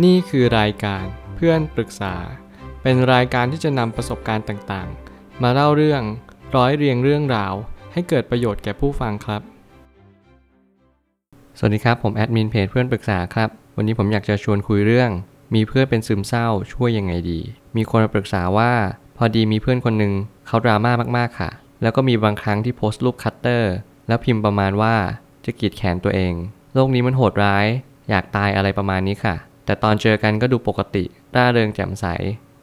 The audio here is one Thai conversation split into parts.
นี่คือรายการเพื่อนปรึกษา เป็นรายการที่จะนำประสบการณ์ต่างๆ มาเล่าเรื่องร้อยเรียงเรื่องราว ให้เกิดประโยชน์แก่ผู้ฟังครับ สวัสดีครับ ผมแอดมินเพจเพื่อนปรึกษาครับ วันนี้ผมอยากจะชวนคุยเรื่อง มีเพื่อนเป็นซึมเศร้าช่วยยังไงดี มีคนมาปรึกษาว่า พอดีมีเพื่อนคนหนึ่งเขาดราม่ามากๆค่ะ แล้วก็มีบางครั้งที่โพสต์รูปคัตเตอร์ แล้วพิมพ์ประมาณว่าจะกรีดแขนตัวเอง โลกนี้มันโหดร้าย อยากตายอะไรประมาณนี้ค่ะ แต่ตอนเจอกันก็ดูปกติร่าเริงแจ่มใส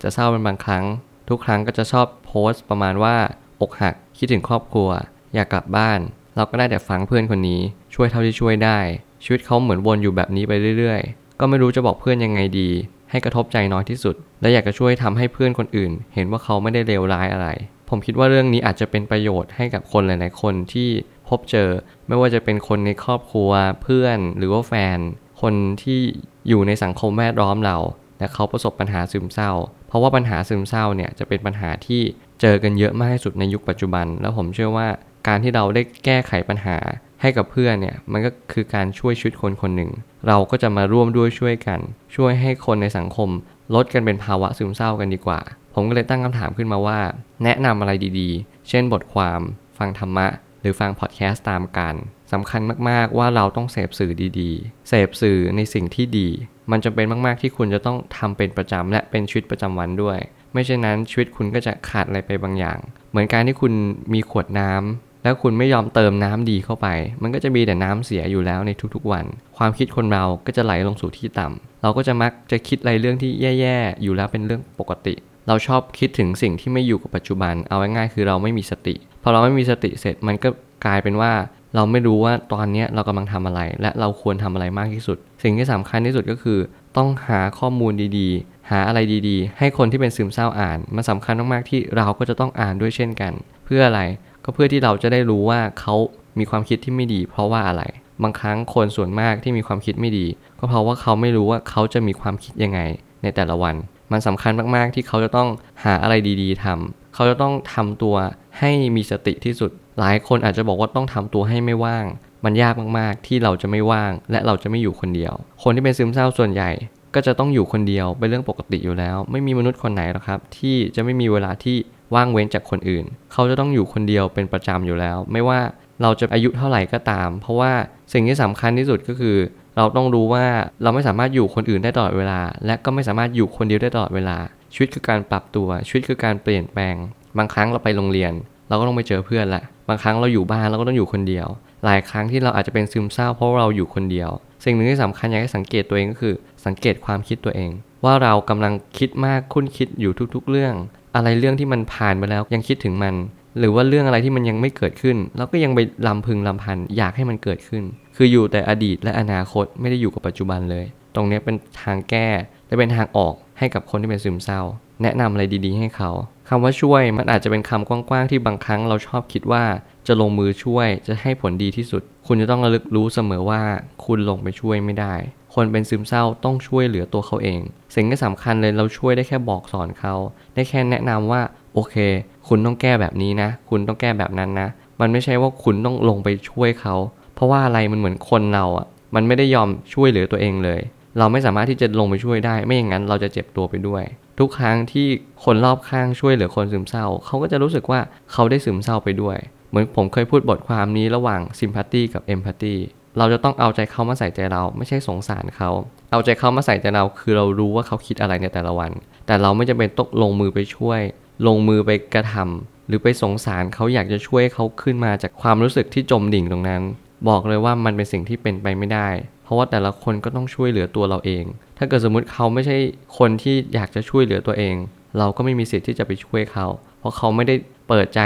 จะเศร้าเป็นบางครั้ง ทุกครั้งก็จะชอบโพสต์ประมาณว่า อกหักคิดถึงครอบครัว อยากกลับบ้าน เราก็ได้แต่ฟังเพื่อนคนนี้ ช่วยเท่าที่ช่วยได้ ชีวิตเขาเหมือนวนอยู่แบบนี้ไปเรื่อยๆ ก็ไม่รู้จะบอกเพื่อนยังไงดี ให้กระทบใจน้อยที่สุด และอยากจะช่วยทำให้เพื่อนคนอื่น เห็นว่าเขาไม่ได้เลวร้ายอะไร ผมคิดว่าเรื่องนี้อาจจะเป็นประโยชน์ให้กับคนหลาย ๆ คนที่พบเจอ ไม่ว่าจะเป็นคนในครอบครัว เพื่อนหรือว่าแฟน คนที่อยู่ในสังคมแวดล้อมเราและเขาประสบปัญหาซึมเศร้า เพราะว่าปัญหาซึมเศร้าเนี่ยจะเป็นปัญหาที่เจอกันเยอะมากที่สุดในยุคปัจจุบัน แล้วผมเชื่อว่าการที่เราได้แก้ไขปัญหาให้กับเพื่อนเนี่ยมันก็คือการช่วยชีวิตคนคนหนึ่ง เราก็จะมาร่วมด้วยช่วยกัน ช่วยให้คนในสังคม ลดกันเป็นภาวะซึมเศร้ากันดีกว่า ผมก็เลยตั้งคำถามขึ้นมาว่า แนะนำอะไรดีๆ เช่นบทความ ฟังธรรมะ หรือฟังพอดแคสต์ตามกัน สำคัญมากๆว่าเราต้องเสพสื่อดีๆ เสพสื่อในสิ่งที่ดี มันจำเป็นมากๆที่คุณจะต้องทำเป็นประจำและเป็นชีวิตประจำวันด้วย ไม่เช่นนั้นชีวิตคุณก็จะขาดอะไรไปบางอย่าง เหมือนการที่คุณมีขวดน้ำแล้วคุณไม่ยอมเติมน้ำดีเข้าไป มันก็จะมีแต่น้ำเสียอยู่แล้วในทุกๆวัน ความคิดคนเราก็จะไหลลงสู่ที่ต่ำเราก็จะมักจะคิดอะไรเรื่องที่แย่ๆอยู่แล้วเป็นเรื่องปกติเราชอบคิดถึงสิ่งที่ไม่อยู่กับปัจจุบัน เอาง่ายๆคือเราไม่มีสติ พอเราไม่มีสติเสร็จมันก็กลายเป็นว่า เราไม่รู้ว่าตอนนี้เรากำลังทำอะไร และเราควรทำอะไรมากที่สุด สิ่งที่สำคัญที่สุดก็คือ ต้องหาข้อมูลดีๆ หาอะไรดีๆ ให้คนที่เป็นซึมเศร้าอ่าน มันสาคัญมากๆที่เราก็จะต้องอ่านด้วยเช่นกัน เพื่ออะไรก็เพื่อที่เราจะได้รู้ว่าเขามีความคิดที่ไม่ดี เพราะว่าอะไร บางครั้งคนส่วนมากที่มีความคิดไม่ดี ก็เพราะว่าเขาไม่รู้ว่าเขาจะมีความคิดยังไงในแต่ละวัน มันสำคัญมากๆที่เขาจะต้องหาอะไรดีๆทำเขาจะต้องทำตัวให้มีสติที่สุด หลายคนอาจจะบอกว่าต้องทำตัวให้ไม่ว่าง มันยากมากๆ ที่เราจะไม่ว่าง และเราจะไม่อยู่คนเดียว คนที่เป็นซึมเศร้าส่วนใหญ่ ก็จะต้องอยู่คนเดียวเป็นเรื่องปกติอยู่แล้ว ไม่มีมนุษย์คนไหนหรอกครับ ที่จะไม่มีเวลาที่ว่างเว้นจากคนอื่น เขาจะต้องอยู่คนเดียวเป็นประจำอยู่แล้ว ไม่ว่าเราจะอายุเท่าไหร่ก็ตาม เพราะว่าสิ่งที่สำคัญที่สุดก็คือ เราต้องรู้ว่าเราไม่สามารถอยู่คนอื่นได้ตลอดเวลา และก็ไม่สามารถอยู่คนเดียวได้ตลอดเวลาชีวิตคือการปรับตัวชีวิตคือการเปลี่ยนแปลง บางครั้งเราไปโรงเรียน เราก็ต้องไปเจอเพื่อนละบางครั้งเราอยู่บ้านเราก็ต้องอยู่คนเดียว หลายครั้งที่เราอาจจะเป็นซึมเศร้าเพราะเราอยู่คนเดียว สิ่งหนึ่งที่สำคัญอยากให้สังเกตตัวเองก็คือ สังเกตความคิดตัวเอง ว่าเรากำลังคิดมากคุ้นคิดอยู่ทุกๆ เรื่อง อะไรเรื่องที่มันผ่านไปแล้วยังคิดถึงมัน หรือว่าเรื่องอะไรที่มันยังไม่เกิดขึ้น เราก็ยังไปลำพึงลำพันอยากให้มันเกิดขึ้น คืออยู่แต่อดีตและอนาคตไม่ได้อยู่กับปัจจุบันเลย ตรงนี้เป็นทางแก้และเป็นทางออกให้กับคนที่เป็นซึมเศร้า แนะนำอะไรดี ๆ ให้เขา คำว่าช่วยมันอาจจะเป็นคำกว้างๆที่บางครั้งเราชอบคิดว่า จะลงมือช่วยจะให้ผลดีที่สุด คุณจะต้องระลึกรู้เสมอว่าคุณลงไปช่วยไม่ได้ คนเป็นซึมเศร้าต้องช่วยเหลือตัวเขาเอง สิ่งที่สำคัญเลยเราช่วยได้แค่บอกสอนเขา ได้แค่แนะนำว่าโอเค คุณต้องแก้แบบนี้นะ คุณต้องแก้แบบนั้นนะ มันไม่ใช่ว่าคุณต้องลงไปช่วยเขา เพราะว่าอะไรมันเหมือนคนเราอะมันไม่ได้ยอมช่วยเหลือตัวเองเลย เราไม่สามารถที่จะลงไปช่วยได้ ไม่อย่างนั้นเราจะเจ็บตัวไปด้วย ทุกครั้งที่คนรอบข้างช่วยเหลือคนซึมเศร้า เขาก็จะรู้สึกว่าเขาได้ซึมเศร้าไปด้วย เหมือนผมเคยพูดบทความนี้ระหว่างซิมพัตตีกับเอมพัตตีเราจะต้องเอาใจเขามาใส่ใจเราไม่ใช่สงสารเขา เอาใจเขามาใส่ใจเราคือเรารู้ว่าเขาคิดอะไรในแต่ละวัน แต่เราไม่จำเป็นต้องลงมือไปช่วย ลงมือไปกระทำหรือไปสงสารเขาอยากจะช่วยเขาขึ้นมาจากความรู้สึกที่จมดิ่งตรงนั้น บอกเลยว่ามันเป็นสิ่งที่เป็นไปไม่ได้ เพราะว่าแต่ละคนก็ต้องช่วยเหลือตัวเราเอง ถ้าเกิดสมมุติเขาไม่ใช่คนที่อยากจะช่วยเหลือตัวเอง เราก็ไม่มีสิทธิ์ที่จะไปช่วยเขา เพราะเขาไม่ได้เปิดใจ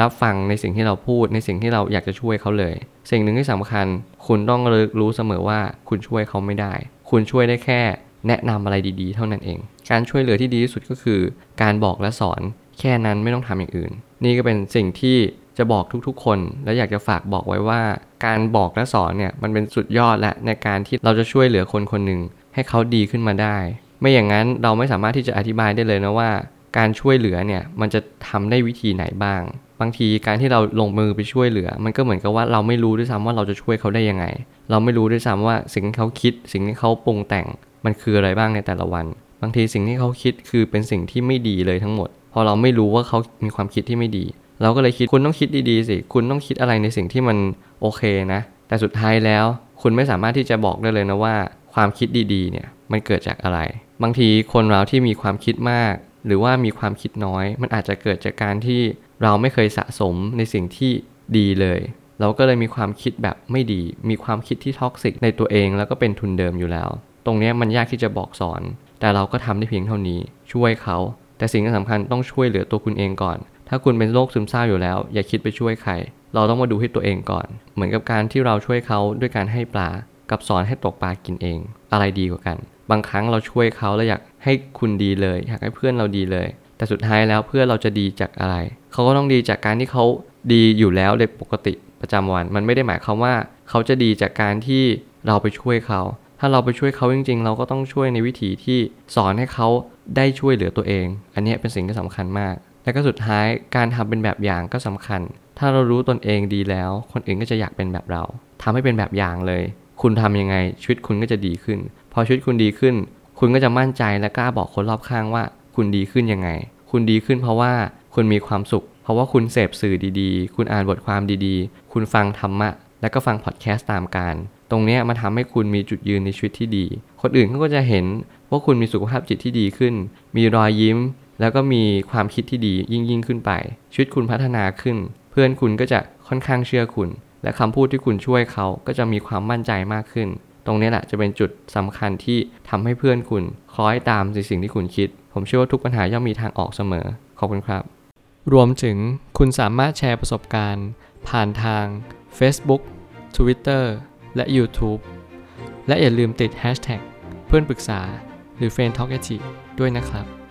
รับฟังในสิ่งที่เราพูดในสิ่งที่เราอยากจะช่วยเขาเลย สิ่งหนึ่งที่สำคัญ คุณต้องรู้เสมอว่าคุณช่วยเขาไม่ได้ คุณช่วยได้แค่แนะนำอะไรดีๆ เท่านั้นเอง การช่วยเหลือที่ดีที่สุดก็คือ การบอกและสอนแค่นั้นไม่ต้องทำอย่างอื่น นี่ก็เป็นสิ่งที่ จะบอกทุกๆ คน และอยากจะฝากบอกไว้ว่า การบอกและสอนเนี่ยมันเป็นสุดยอดและในการที่เราจะช่วยเหลือคนคนหนึ่งให้เขาดีขึ้นมาได้ ไม่อย่างนั้นเราไม่สามารถที่จะอธิบายได้เลยนะว่า การช่วยเหลือเนี่ยมันจะทำได้วิธีไหนบ้าง บางทีการที่เราลงมือไปช่วยเหลือ มันก็เหมือนกับว่าเราไม่รู้ด้วยซ้ำว่าเราจะช่วยเขาได้ยังไง เราไม่รู้ด้วยซ้ำว่าสิ่งที่เขาคิด สิ่งที่เขาปรุงแต่งมันคืออะไรบ้างในแต่ละวัน บางทีสิ่งที่เขาคิดคือเป็นสิ่งที่ไม่ดีเลยทั้งหมด พอเราไม่รู้ว่าเขามีความคิดที่ไม่ดี เราก็เลยคิดคุณต้องคิดดีๆสิ คุณต้องคิดอะไรในสิ่งที่มันโอเคนะ แต่สุดท้ายแล้วคุณไม่สามารถที่จะบอกได้เลยนะว่า ความคิดดีๆเนี่ยมันเกิดจากอะไร บางทีคนเราที่มีความคิดมาก หรือว่ามีความคิดน้อย มันอาจจะเกิดจากการที่เราไม่เคยสะสมในสิ่งที่ดีเลย เราก็เลยมีความคิดแบบไม่ดี มีความคิดที่ toxic ในตัวเองแล้วก็เป็นทุนเดิมอยู่แล้ว ตรงนี้มันยากที่จะบอกสอน แต่เราก็ทำได้เพียงเท่านี้ ช่วยเขา แต่สิ่งที่สำคัญต้องช่วยเหลือตัวคุณเองก่อน ถ้าคุณเป็นโรคซึมเศร้าอยู่แล้ว อย่าคิดไปช่วยใคร เราต้องมาดูให้ตัวเองก่อน เหมือนกับการที่เราช่วยเขาด้วยการให้ปลา กับสอนให้ตกปลากินเอง อะไรดีกว่ากัน บางครั้งเราช่วยเขาแล้วอยากให้คุณดีเลย อยากให้เพื่อนเราดีเลย แต่สุดท้ายแล้วเพื่อนเราจะดีจากอะไร เขาก็ต้องดีจากการที่เขาดีอยู่แล้วในปกติประจำวัน มันไม่ได้หมายความว่าเขาจะดีจากการที่เราไปช่วยเขา ถ้าเราไปช่วยเขาจริง ๆ เราก็ต้องช่วยในวิธีที่สอนให้เขาได้ช่วยเหลือตัวเอง อันนี้เป็นสิ่งที่สำคัญมาก และก็สุดท้ายการทำเป็นแบบอย่างก็สำคัญ ถ้าเรารู้ตนเองดีแล้ว คนอื่นก็จะอยากเป็นแบบเราทำให้เป็นแบบอย่างเลย คุณทำยังไงชีวิตคุณก็จะดีขึ้น พอชีวิตคุณดีขึ้น คุณก็จะมั่นใจและกล้าบอกคนรอบข้างว่า คุณดีขึ้นยังไง คุณดีขึ้นเพราะว่าคุณมีความสุข เพราะว่าคุณเสพสื่อดีๆ คุณอ่านบทความดีๆ คุณฟังธรรมะ แล้วก็ฟังพอดแคสต์ตามการ ตรงนี้มันทำให้คุณมีจุดยืนในชีวิตที่ดี คนอื่นเขาก็จะเห็นว่าคุณมีสุขภาพจิตที่ดีขึ้น มีรอยยิ้ม แล้วก็มีความคิดที่ดียิ่งยิ่งขึ้นไป ชีวิตคุณพัฒนาขึ้น เพื่อนคุณก็จะค่อนข้างเชื่อคุณ และคำพูดที่คุณช่วยเขาก็จะมีความมั่นใจมากขึ้น ตรงนี้แหละจะเป็นจุดสำคัญที่ทำให้เพื่อนคุณคล้อยตามในสิ่งที่คุณคิด ผมเชื่อว่าทุกปัญหาย่อมมีทางออกเสมอ ขอบคุณครับ รวมถึงคุณสามารถแชร์ประสบการณ์ ผ่านทาง Facebook Twitter และ YouTube และอย่าลืมติด Hashtag เพื่อนปรึกษาหรือ f r ร e n d t a l k a ด้วยนะครับ